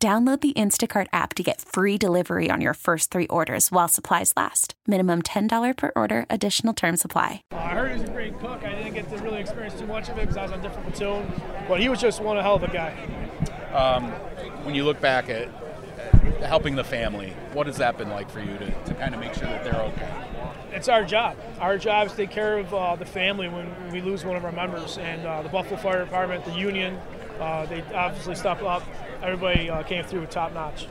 Download the Instacart app to get free delivery on your first three orders while supplies last. Minimum $10 per order, additional term supply. Uh, I heard he's a great cook. I didn't get to really experience too much of it because I was on a different platoon, but he was just one hell of a guy. Um, when you look back at, at helping the family, what has that been like for you to, to kind of make sure that they're okay? It's our job. Our job is to take care of uh, the family when we lose one of our members. And uh, the Buffalo Fire Department, the union, uh, they obviously stepped up. Everybody uh, came through top notch.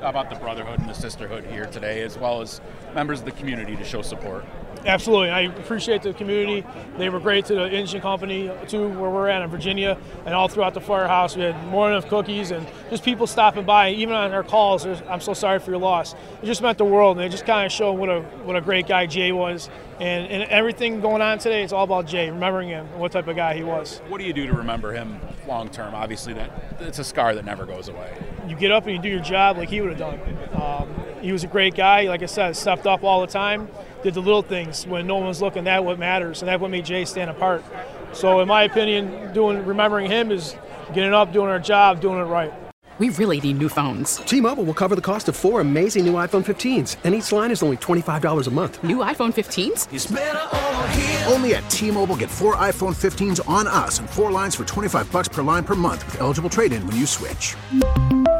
How about the brotherhood and the sisterhood here today, as well as members of the community to show support? Absolutely. I appreciate the community. They were great to the engine company, too, where we're at in Virginia, and all throughout the firehouse. We had more than enough cookies and just people stopping by. Even on our calls, I'm so sorry for your loss. It just meant the world, and it just kind of showed what a, what a great guy Jay was. And, and everything going on today, it's all about Jay, remembering him and what type of guy he was. What do you do to remember him long term? Obviously, that it's a scar that never goes away. You get up and you do your job like he would have done. Um, he was a great guy. Like I said, stepped up all the time, did the little things when no one was looking. That what matters, and that what made Jay stand apart. So, in my opinion, doing remembering him is getting up, doing our job, doing it right. We really need new phones. T-Mobile will cover the cost of four amazing new iPhone 15s, and each line is only $25 a month. New iPhone 15s? Only at T-Mobile get four iPhone 15s on us and four lines for 25 bucks per line per month with eligible trade-in when you switch.